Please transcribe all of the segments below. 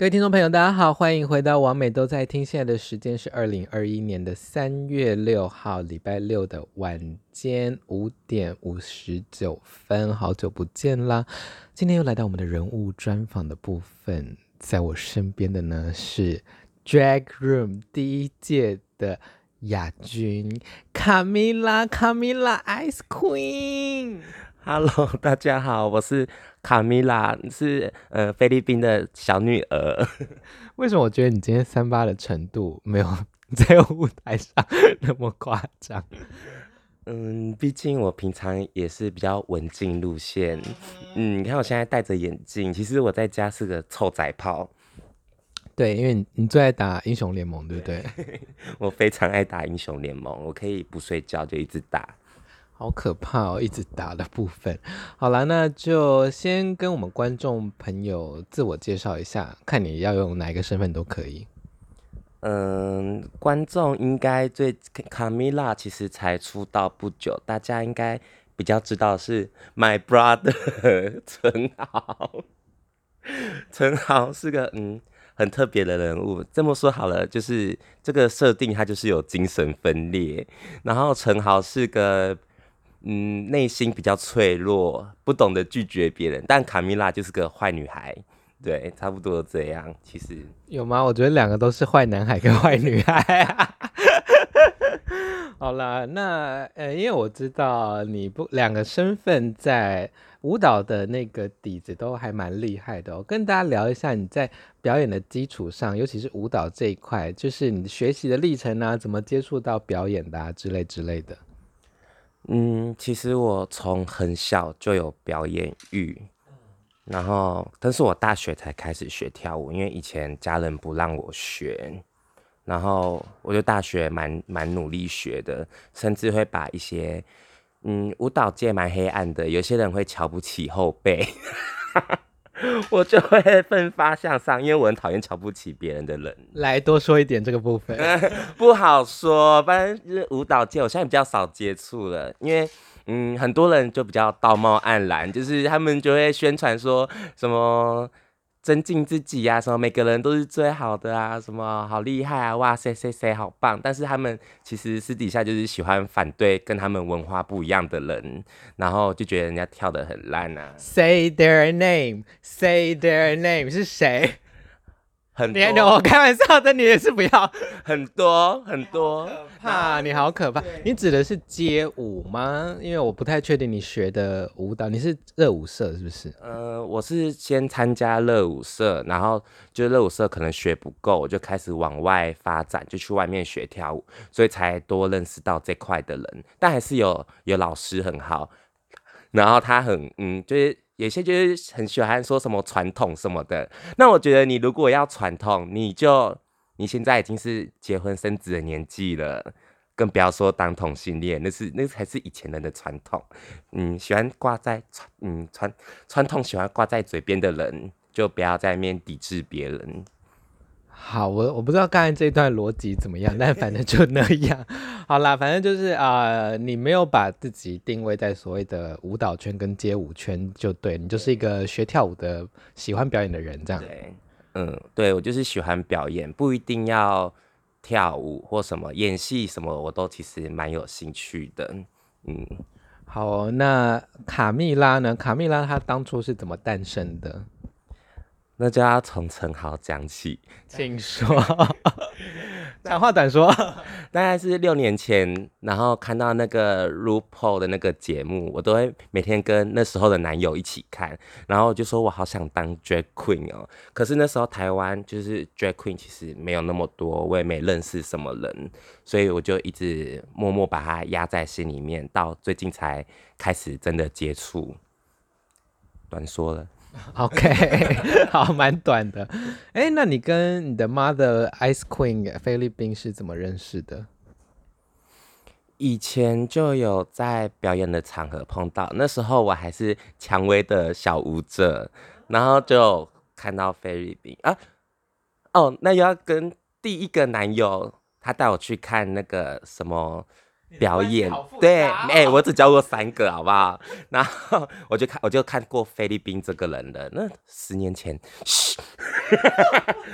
各位听众朋友，大家好，欢迎回到网美都在听。现在的时间是二零二一年的三月六号，礼拜六的晚间五点五十九分，好久不见啦！今天又来到我们的人物专访的部分，在我身边的呢是 Drag Room 第一届的亚军卡米拉，卡米拉 Ice Queen。Hello，大家好，我是卡米拉，是呃菲律宾的小女儿。为什么我觉得你今天三八的程度没有在舞台上那么夸张？嗯，毕竟我平常也是比较文静路线。嗯，你看我现在戴着眼镜，其实我在家是个臭仔炮。对，因为你你最爱打英雄联盟，对不对？我非常爱打英雄联盟，我可以不睡觉就一直打。好可怕哦！一直打的部分，好了，那就先跟我们观众朋友自我介绍一下，看你要用哪一个身份都可以。嗯，观众应该对卡米拉其实才出道不久，大家应该比较知道是 My Brother 陈豪。陈豪是个嗯很特别的人物，这么说好了，就是这个设定他就是有精神分裂，然后陈豪是个。嗯，内心比较脆弱，不懂得拒绝别人。但卡蜜拉就是个坏女孩，对，差不多这样。其实有吗？我觉得两个都是坏男孩跟坏女孩。好啦，那呃，因为我知道你不两个身份在舞蹈的那个底子都还蛮厉害的哦。跟大家聊一下你在表演的基础上，尤其是舞蹈这一块，就是你学习的历程啊，怎么接触到表演的啊之类之类的。嗯，其实我从很小就有表演欲，然后，但是我大学才开始学跳舞，因为以前家人不让我学，然后我就大学蛮蛮努力学的，甚至会把一些，嗯，舞蹈界蛮黑暗的，有些人会瞧不起后辈。我就会奋发向上，因为我很讨厌瞧不起别人的人。来多说一点这个部分，不好说。反正就是舞蹈界，我现在比较少接触了，因为嗯，很多人就比较道貌岸然，就是他们就会宣传说什么。增进自己呀、啊，什么每个人都是最好的啊，什么好厉害啊，哇塞塞塞好棒！但是他们其实私底下就是喜欢反对跟他们文化不一样的人，然后就觉得人家跳得很烂啊。Say their name, say their name 是谁？很多，我开玩笑的，你也是不要很多很多，怕你好可怕。你指的是街舞吗？因为我不太确定你学的舞蹈，你是热舞社是不是？呃，我是先参加热舞社，然后就热舞社可能学不够，我就开始往外发展，就去外面学跳舞，所以才多认识到这块的人。但还是有有老师很好，然后他很嗯，就是。有些就是很喜欢说什么传统什么的，那我觉得你如果要传统，你就你现在已经是结婚生子的年纪了，更不要说当同性恋，那是那才是以前人的传统。嗯，喜欢挂在传嗯传传统喜欢挂在嘴边的人，就不要在面抵制别人。好，我我不知道刚才这段逻辑怎么样，但反正就那样。好啦，反正就是啊、呃，你没有把自己定位在所谓的舞蹈圈跟街舞圈，就对，你就是一个学跳舞的、喜欢表演的人，这样。对，嗯，对，我就是喜欢表演，不一定要跳舞或什么演戏什么，我都其实蛮有兴趣的。嗯，好，那卡蜜拉呢？卡蜜拉她当初是怎么诞生的？那就要从陈豪讲起，请说。长话短说，大概是六年前，然后看到那个 RuPaul 的那个节目，我都会每天跟那时候的男友一起看，然后就说我好想当 Drag Queen 哦。可是那时候台湾就是 Drag Queen 其实没有那么多，我也没认识什么人，所以我就一直默默把它压在心里面，到最近才开始真的接触。短说了。OK，好，蛮短的。哎、那你跟你的 mother Ice Queen 菲律宾是怎么认识的？以前就有在表演的场合碰到，那时候我还是蔷薇的小舞者，然后就看到菲律宾啊。哦，那要跟第一个男友，他带我去看那个什么。表演对，哎、欸，我只教过三个，好不好？然后我就看，我就看过菲律宾这个人了。那十年前，嘘，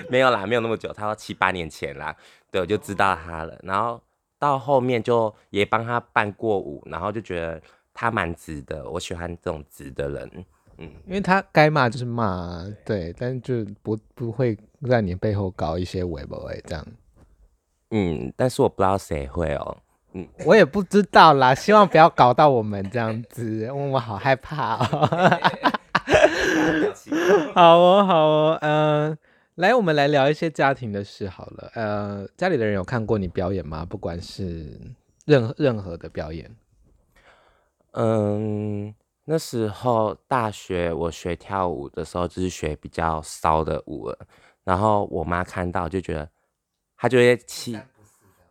没有啦，没有那么久，他说七八年前啦，对，我就知道他了。然后到后面就也帮他伴过舞，然后就觉得他蛮直的，我喜欢这种直的人，嗯，因为他该骂就是骂，对，但是就不不会在你背后搞一些微博这样，嗯，但是我不知道谁会哦。嗯，我也不知道啦，希望不要搞到我们这样子，我好害怕哦。好哦，好哦，嗯、呃，来，我们来聊一些家庭的事好了。呃，家里的人有看过你表演吗？不管是任何任何的表演。嗯，那时候大学我学跳舞的时候，就是学比较骚的舞了，然后我妈看到就觉得，她就会气。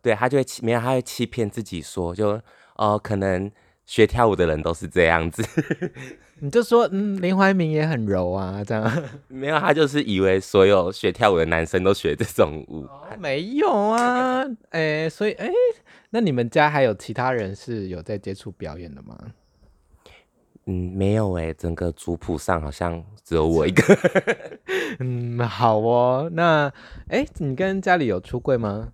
对，他就会欺，没有，他会欺骗自己说，就哦、呃，可能学跳舞的人都是这样子。你就说，嗯，林怀民也很柔啊，这样。没有，他就是以为所有学跳舞的男生都学这种舞。哦、没有啊，哎，所以哎，那你们家还有其他人是有在接触表演的吗？嗯，没有哎，整个族谱上好像只有我一个。嗯，好哦，那哎，你跟家里有出柜吗？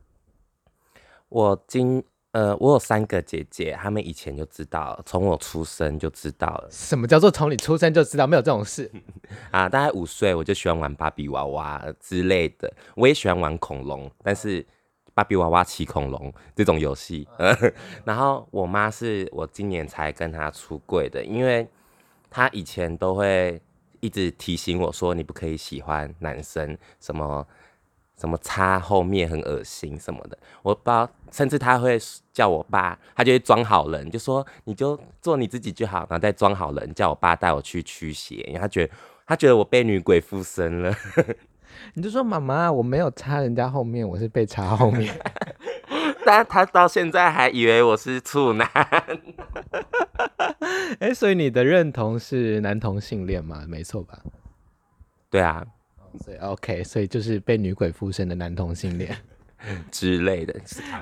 我今呃，我有三个姐姐，她们以前就知道，从我出生就知道了。什么叫做从你出生就知道？没有这种事 啊！大概五岁我就喜欢玩芭比娃娃之类的，我也喜欢玩恐龙，但是芭比娃娃骑恐龙 这种游戏。然后我妈是我今年才跟她出柜的，因为她以前都会一直提醒我说，你不可以喜欢男生什么。什么插后面很恶心什么的，我不知道，甚至他会叫我爸，他就会装好人，就说你就做你自己就好，然后再装好人，叫我爸带我去驱邪，因为他觉得他觉得我被女鬼附身了。你就说妈妈，我没有插人家后面，我是被插后面。但他到现在还以为我是处男。哎、欸，所以你的认同是男同性恋吗？没错吧？对啊。所以 OK，所以就是被女鬼附身的男同性恋 之类的。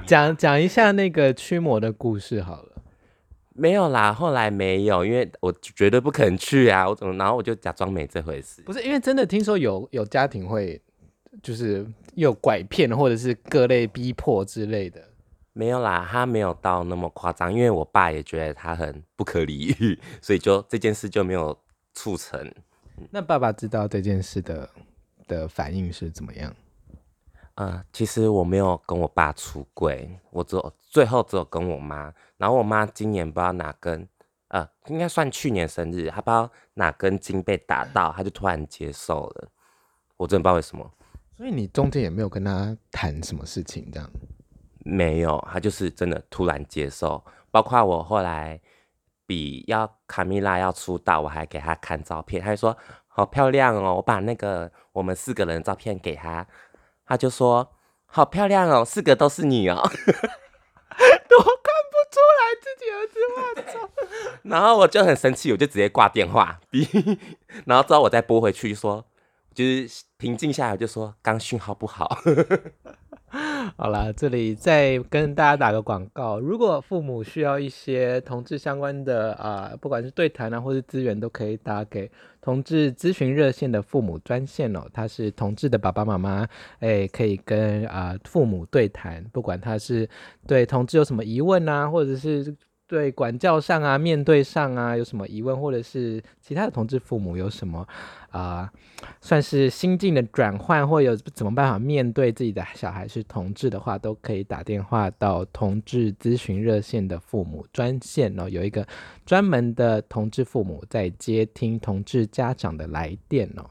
讲讲一下那个驱魔的故事好了。没有啦，后来没有，因为我绝对不肯去啊！我怎么，然后我就假装没这回事。不是因为真的听说有有家庭会就是有拐骗或者是各类逼迫之类的。没有啦，他没有到那么夸张，因为我爸也觉得他很不可理喻，所以就这件事就没有促成。那爸爸知道这件事的的反应是怎么样？呃，其实我没有跟我爸出柜，我只有最后只有跟我妈。然后我妈今年不知道哪根，呃，应该算去年生日，她不知道哪根筋被打到，她就突然接受了。我真的不知道为什么。所以你中间也没有跟她谈什么事情，这样？没有，她就是真的突然接受。包括我后来比要卡蜜拉要出道，我还给她看照片，她就说。好漂亮哦！我把那个我们四个人的照片给他，他就说好漂亮哦，四个都是你哦，都看不出来自己儿子化妆。然后我就很生气，我就直接挂电话，然后之后我再拨回去说，就是平静下来就说刚讯号不好。好了，这里再跟大家打个广告。如果父母需要一些同志相关的啊、不管是对谈啊，或是资源，都可以打给同志咨询热线的父母专线哦。他是同志的爸爸妈妈，哎，可以跟啊、父母对谈，不管他是对同志有什么疑问啊，或者是。对管教上啊，面对上啊，有什么疑问，或者是其他的同志父母有什么啊、算是心境的转换，或有怎么办法面对自己的小孩是同志的话，都可以打电话到同志咨询热线的父母专线哦，有一个专门的同志父母在接听同志家长的来电哦。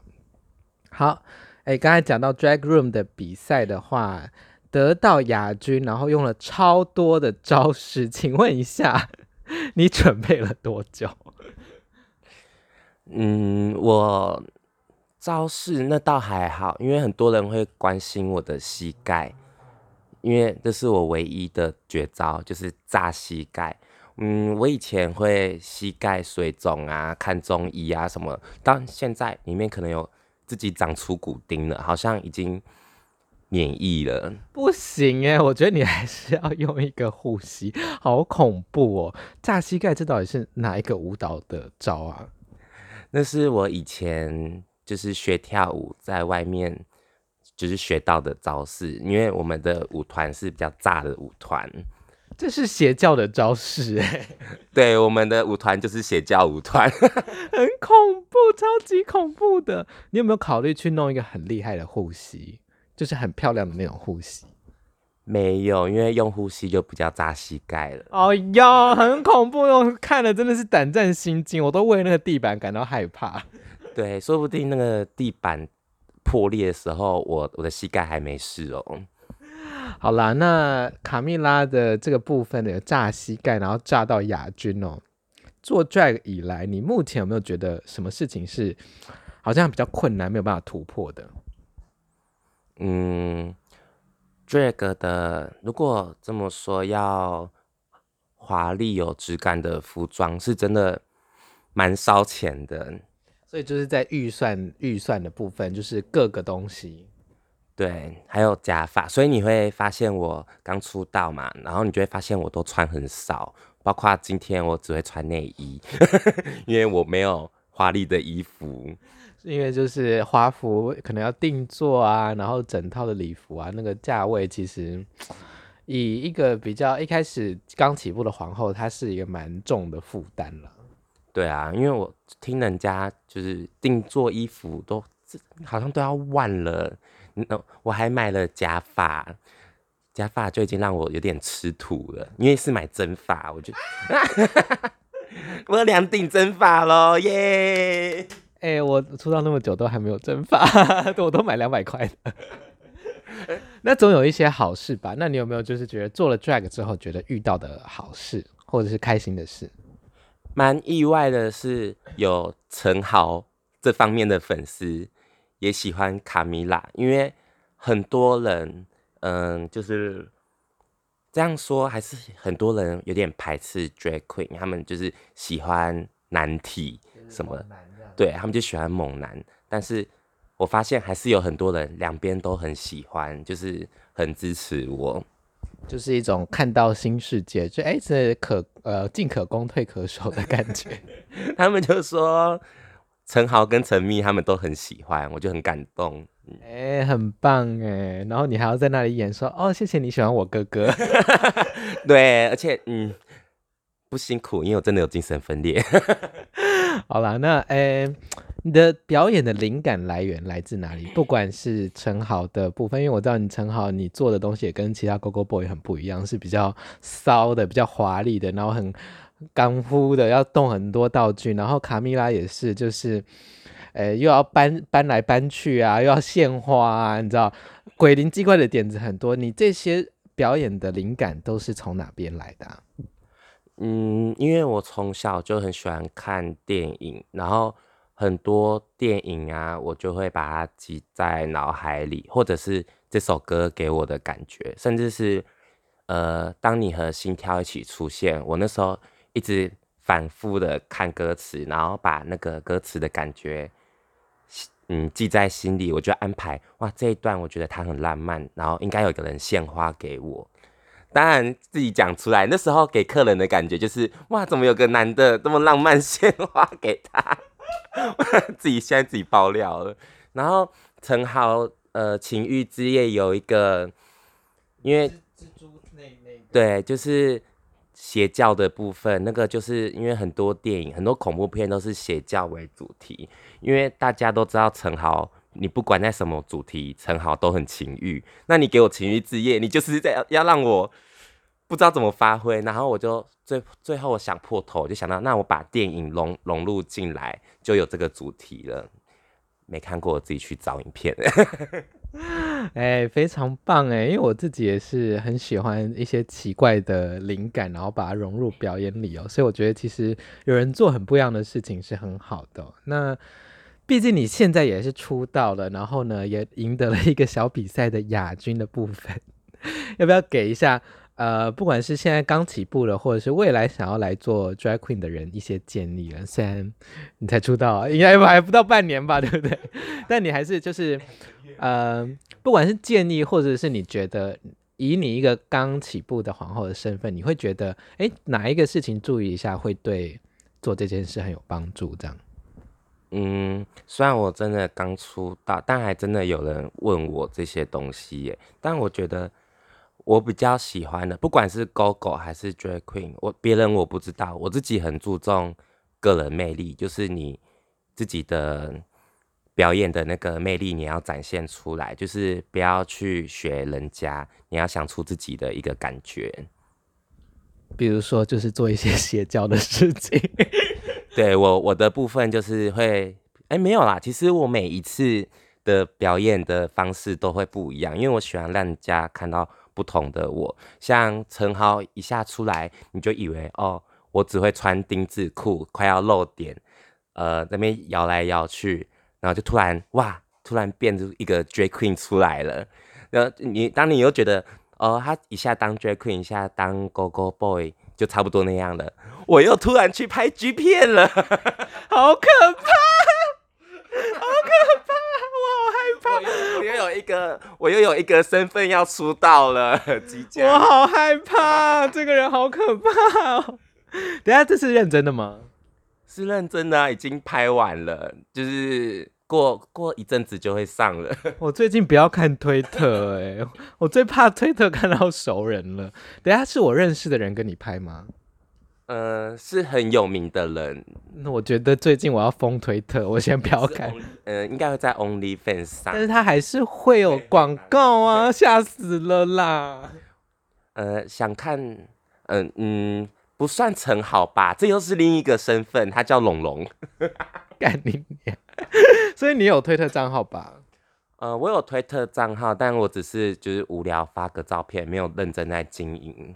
好，哎，刚才讲到 Drag Room 的比赛的话。得到亚军，然后用了超多的招式，请问一下，你准备了多久？嗯，我招式那倒还好，因为很多人会关心我的膝盖，因为这是我唯一的绝招，就是炸膝盖。嗯，我以前会膝盖水肿啊，看中医啊什么，但现在里面可能有自己长出骨钉了，好像已经。免疫了，不行哎！我觉得你还是要用一个护膝，好恐怖哦！炸膝盖这到底是哪一个舞蹈的招啊？那是我以前就是学跳舞，在外面就是学到的招式，因为我们的舞团是比较炸的舞团。这是邪教的招式哎，对，我们的舞团就是邪教舞团，很恐怖，超级恐怖的。你有没有考虑去弄一个很厉害的护膝，就是很漂亮的那种护膝？没有，因为用呼吸就比较扎膝盖了。哦哟，很恐怖哦，看了真的是胆战心惊，我都为那个地板感到害怕。对，说不定那个地板破裂的时候，我我的膝盖还没事哦。好啦，那卡蜜拉的这个部分的炸膝盖，然后炸到亚军哦。做 drag 以来，你目前有没有觉得什么事情是好像比较困难，没有办法突破的？嗯，drag 的，如果这么说，要华丽有质感的服装，是真的蛮烧钱的。所以就是在预算预算的部分，就是各个东西。对，还有假发，所以你会发现我刚出道嘛，然后你就会发现我都穿很少，包括今天我只会穿内衣，因为我没有华丽的衣服，因为就是华服可能要定做啊，然后整套的礼服啊，那个价位其实以一个比较一开始刚起步的皇后，它是一个蛮重的负担了。对啊，因为我听人家就是定做衣服都好像都要万了。我还买了假发，假发就已经让我有点吃土了，因为是买真发，我就，我有两顶真发喽，耶！哎、欸，我出道那么久都还没有蒸发，我都买两百块的。那总有一些好事吧？那你有没有就是觉得做了 drag 之后，觉得遇到的好事或者是开心的事？蛮意外的是有陈豪这方面的粉丝。也喜欢卡米拉，因为很多人，嗯，就是这样说，还是很多人有点排斥 drag queen，他们就是喜欢男体什么的，对，他们就喜欢猛男。但是我发现还是有很多人两边都很喜欢，就是很支持我，就是一种看到新世界，就哎，这可呃进可攻退可守的感觉。他们就说。陈豪跟陈密他们都很喜欢，我就很感动。哎、欸，很棒哎！然后你还要在那里演说哦，谢谢你喜欢我哥哥。对，而且嗯，不辛苦，因为我真的有精神分裂。好啦，那哎、欸，你的表演的灵感来源来自哪里？不管是陈豪的部分，因为我知道你陈豪你做的东西也跟其他 Gogo Boy 很不一样，是比较骚的、比较华丽的，然后很。干枯的要动很多道具，然后卡蜜拉也是，就是，呃、又要搬搬来搬去啊，又要献花啊，你知道，鬼灵精怪的点子很多。你这些表演的灵感都是从哪边来的？嗯，因为我从小就很喜欢看电影，然后很多电影啊，我就会把它记在脑海里，或者是这首歌给我的感觉，甚至是，呃，当你和心跳一起出现，我那时候。一直反复的看歌词，然后把那个歌词的感觉，嗯，记在心里。我就安排，哇，这一段我觉得它很浪漫，然后应该有个人献花给我。当然自己讲出来，那时候给客人的感觉就是，哇，怎么有个男的这么浪漫献花给他？自己现在自己爆料了。然后陈豪，呃，情欲之夜有一个，因为对，就是。邪教的部分，那个就是因为很多电影、很多恐怖片都是邪教为主题，因为大家都知道陈豪，你不管在什么主题，陈豪都很情欲。那你给我情欲之夜，你就是在要让我不知道怎么发挥，然后我就最最后我想破头，就想到那我把电影融融入进来，就有这个主题了。没看过，我自己去找影片。哎，非常棒哎！因为我自己也是很喜欢一些奇怪的灵感，然后把它融入表演里哦。所以我觉得其实有人做很不一样的事情是很好的。那毕竟你现在也是出道了，然后呢也赢得了一个小比赛的亚军的部分，要不要给一下？呃，不管是现在刚起步的，或者是未来想要来做 drag queen 的人一些建议了。虽然你才出道，应该还不到半年吧，对不对？但你还是就是，呃，不管是建议，或者是你觉得以你一个刚起步的皇后的身份，你会觉得，哎，哪一个事情注意一下会对做这件事很有帮助？这样。嗯，虽然我真的刚出道，但还真的有人问我这些东西耶。但我觉得我比较喜欢的，不管是 Gogo 还是 Drag Queen，我别人我不知道，我自己很注重个人魅力，就是你自己的表演的那个魅力，你要展现出来，就是不要去学人家，你要想出自己的一个感觉。比如说，就是做一些邪教的事情。对我我的部分就是会，哎，没有啦。其实我每一次的表演的方式都会不一样，因为我喜欢让人家看到不同的我。像陈豪一下出来，你就以为哦，我只会穿丁字裤，快要露点，呃，那边摇来摇去，然后就突然哇，突然变出一个 drag queen 出来了。然后你当你又觉得哦，他一下当 drag queen，一下当 go go boy。就差不多那样了，我又突然去拍 G 片了，好可怕，好可怕，我好害怕，我又，有一个，我又有一个身份要出道了，即将，我好害怕，这个人好可怕哦。等下，这是认真的吗？是认真的啊，已经拍完了，就是。过过一阵子就会上了。我最近不要看推特，哎，我最怕推特看到熟人了。等下是我认识的人跟你拍吗？呃，是很有名的人。那我觉得最近我要封推特，我先不要看。呃，应该会在 OnlyFans 上，但是他还是会有广告啊，吓死了啦。呃，想看，嗯、呃、嗯，不算成好吧？这又是另一个身份，他叫龙龙。干你娘！所以你有推特账号吧？呃，我有推特账号，但我只是就是无聊发个照片，没有认真在经营。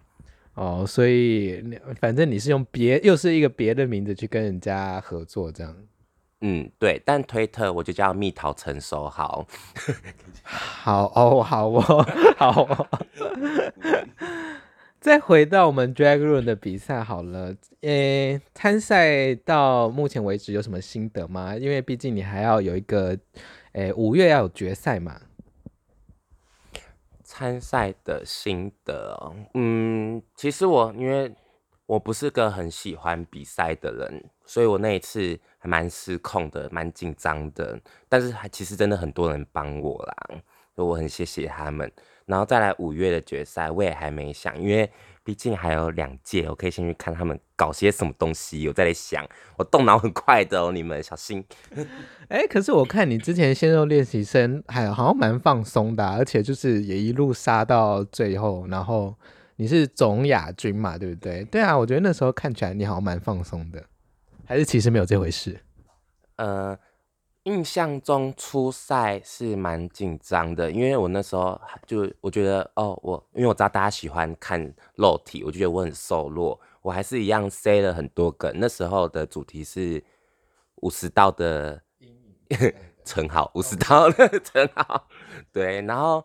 哦，所以反正你是用别又是一个别的名字去跟人家合作这样。嗯，对。但推特我就叫蜜桃成熟 好。好哦，好哦，好哦。再回到我们 Drag Room 的比赛好了，诶，参赛到目前为止有什么心得吗？因为毕竟你还要有一个，诶，五月要有决赛嘛。参赛的心得，嗯，其实我因为我不是个很喜欢比赛的人，所以我那一次还蛮失控的，蛮紧张的。但是还其实真的很多人帮我啦，所以我很谢谢他们。然后再来五月的决赛，我也还没想，因为毕竟还有两届，我可以先去看他们搞些什么东西。我再来想，我动脑很快的哦，你们小心。哎、欸，可是我看你之前鲜肉练习生还好像蛮放松的、啊，而且就是也一路杀到最后，然后你是总亚军嘛，对不对？对啊，我觉得那时候看起来你好像蛮放松的，还是其实没有这回事？呃。印象中初赛是蛮紧张的，因为我那时候就我觉得哦，我因为我知道大家喜欢看肉体，我就觉得我很瘦弱，我还是一样塞了很多梗。那时候的主题是五十道的 称号，五十道的 称号，对，然后。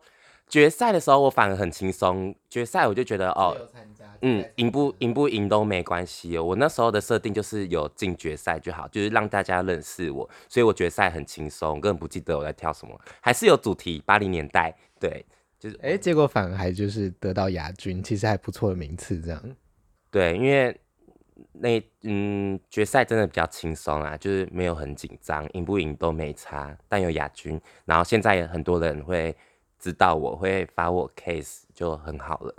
决赛的时候我反而很轻松，决赛我就觉得哦，嗯，赢不赢不赢都没关系哦。我那时候的设定就是有进决赛就好，就是让大家认识我，所以我决赛很轻松，根本不记得我在跳什么，还是有主题八零年代，对，就是哎，结果反而还就是得到亚军，其实还不错的名次这样。对，因为那嗯决赛真的比较轻松啊，就是没有很紧张，赢不赢都没差，但有亚军，然后现在也很多人会。知道我会发我 case 就很好了。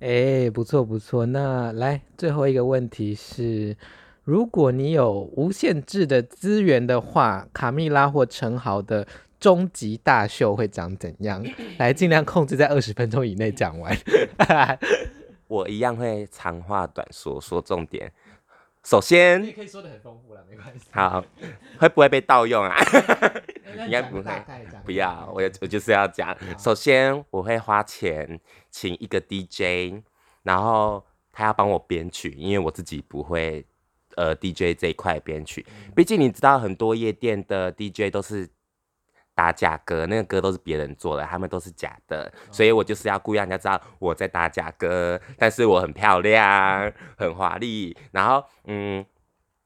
哎、欸，不错不错。那来最后一个问题是，如果你有无限制的资源的话，卡蜜拉或陈豪的终极大秀会长怎样？来，尽量控制在二十分钟以内讲完。我一样会长话短说，说重点。首先，你可以说的很丰富了，没关系。好，会不会被盗用啊？应该不会。不要，我我就是要讲。首先，我会花钱请一个 DJ，然后他要帮我编曲，因为我自己不会呃 DJ 这一块编曲。毕竟你知道，很多夜店的 DJ 都是。打假歌，那个歌都是别人做的，他们都是假的，所以我就是要故意让人家知道我在打假歌，但是我很漂亮，很华丽。然后，嗯，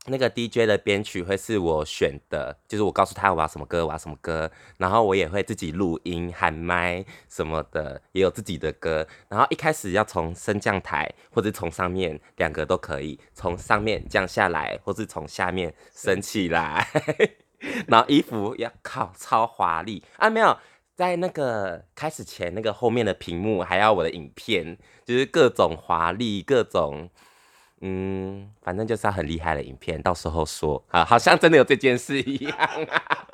那个 DJ 的编曲会是我选的，就是我告诉他我要什么歌，我要什么歌，然后我也会自己录音、喊麦什么的，也有自己的歌。然后一开始要从升降台，或者从上面，两个都可以，从上面降下来，或是从下面升起来。然后衣服要靠超华丽啊，没有在那个开始前那个后面的屏幕还要我的影片，就是各种华丽，各种嗯，反正就是要很厉害的影片，到时候说啊，好像真的有这件事一样啊。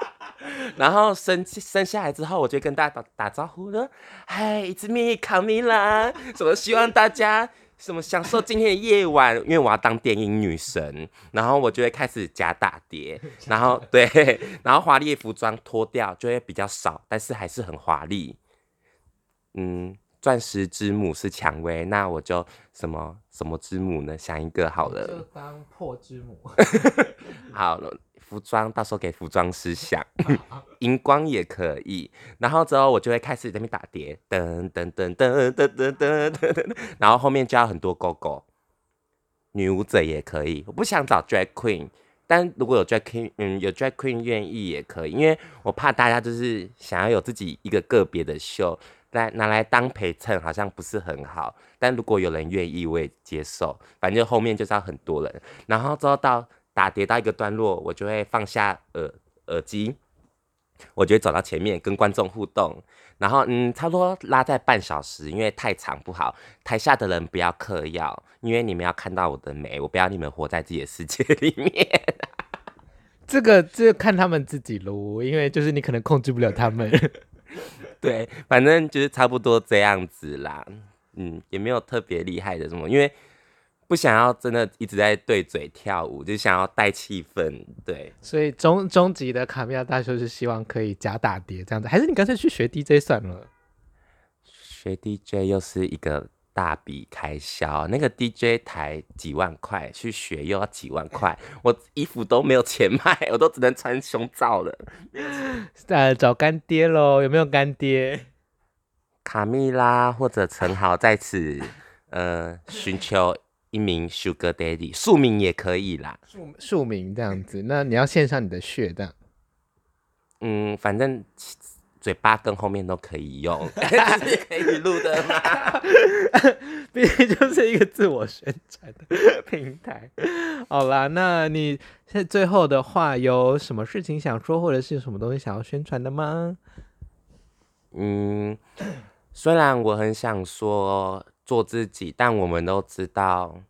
然后生生下来之后，我就跟大家打打招呼了，嗨，It's me，卡米拉，什么希望大家。什么享受今天的夜晚？因为我要当电音女神，然后我就会开始假打碟，然后对，然后华丽的服装脱掉就会比较少，但是还是很华丽。嗯，钻石之母是蔷薇，那我就什么什么之母呢？想一个好了，就当破之母。好了。服装到时候给服装师想，荧光也可以。然后之后我就会开始在那边打碟，噔噔噔噔噔噔噔噔，然后后面就要很多狗狗，女舞者也可以。我不想找 drag queen，但如果有 drag queen，嗯，有 drag queen 愿意也可以，因为我怕大家就是想要有自己一个个别的秀，来拿来当陪衬好像不是很好。但如果有人愿意，我也接受。反正后面就是要很多人，然后之后到。打碟到一个段落，我就会放下耳耳机，我就会走到前面跟观众互动。然后，嗯，差不多拉在半小时，因为太长不好。台下的人不要嗑药，因为你们要看到我的美，我不要你们活在自己的世界里面。这个，这个看他们自己喽，因为就是你可能控制不了他们。对，反正就是差不多这样子啦。嗯，也没有特别厉害的什么，因为。不想要真的一直在对嘴跳舞，就想要带气氛，对。所以终终极的卡米亚大秀是希望可以假打碟这样子，还是你干脆去学 DJ 算了？学 DJ 又是一个大笔开销，那个 DJ 台几万块，去学又要几万块，我衣服都没有钱买，我都只能穿胸罩了。呃，找干爹喽，有没有干爹？卡蜜拉或者陈豪在此，呃，寻求。一名 Sugar Daddy，庶名也可以啦，庶庶民这样子。那你要献上你的血这样。嗯，反正嘴巴跟后面都可以用，是可以录的嘛。毕竟就是一个自我宣传的平台。好啦，那你现在最后的话有什么事情想说，或者是有什么东西想要宣传的吗？嗯，虽然我很想说。做自己，但我们都知道，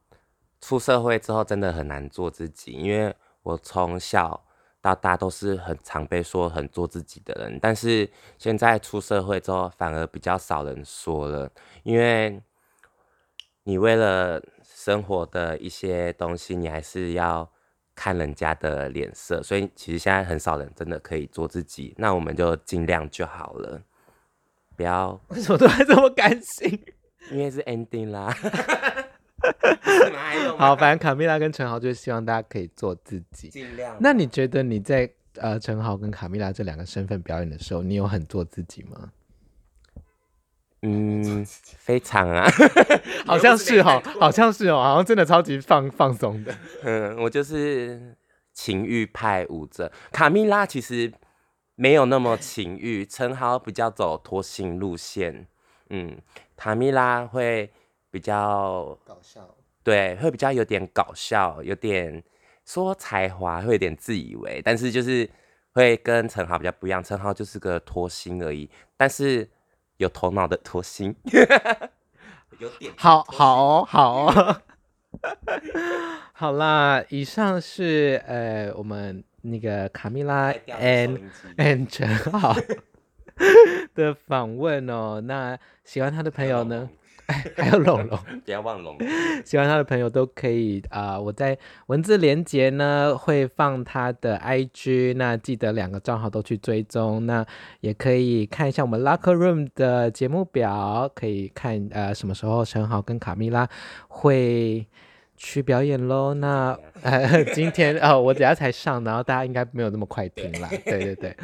出社会之后真的很难做自己。因为我从小到大都是很常被说很做自己的人，但是现在出社会之后，反而比较少人说了。因为你为了生活的一些东西，你还是要看人家的脸色，所以其实现在很少人真的可以做自己。那我们就尽量就好了，不要。为什么都还这么感性？因为是 ending 啦，好，反正卡蜜拉跟陈豪就希望大家可以做自己，尽量。那你觉得你在呃陈豪跟卡蜜拉这两个身份表演的时候，你有很做自己吗？嗯，非常啊，好像是哦，好像是哦，好像真的超级放放松的。嗯，我就是情欲派舞者，卡蜜拉其实没有那么情欲，陈豪比较走脱性路线。嗯，卡米拉会比较搞笑，对，会比较有点搞笑，有点说才华，会有点自以为，但是就是会跟陈豪比较不一样，陈豪就是个拖星而已，但是有头脑的拖星，有点好好哦，好。哦，好啦，以上是呃我们那个卡米拉 and and 陈豪。的访问哦，那喜欢他的朋友呢？哎，还有龙龙，不要忘龙。喜欢他的朋友都可以啊、呃，我在文字连接呢会放他的 IG，那记得两个账号都去追踪。那也可以看一下我们 Locker Room 的节目表，可以看呃什么时候陈豪跟卡蜜拉会去表演喽。那呃今天哦，我等下才上，然后大家应该没有那么快听啦。对对对。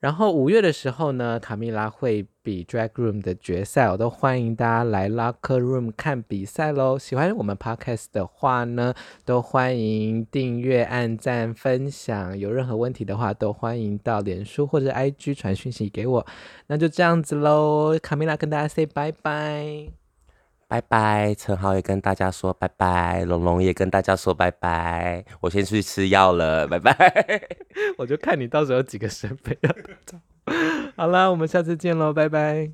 然后五月的时候呢，卡蜜拉会比 Drag Room 的决赛，我都欢迎大家来 Locker Room 看比赛喽。喜欢我们 Podcast 的话呢，都欢迎订阅、按赞、分享。有任何问题的话，都欢迎到脸书或者 IG 传讯息给我。那就这样子喽，卡蜜拉跟大家 say 拜拜，拜拜。陈豪也跟大家说拜拜，龙龙也跟大家说拜拜。我先去吃药了，拜拜。我就看你到时候几个身份要。好啦，我们下次见喽，拜拜。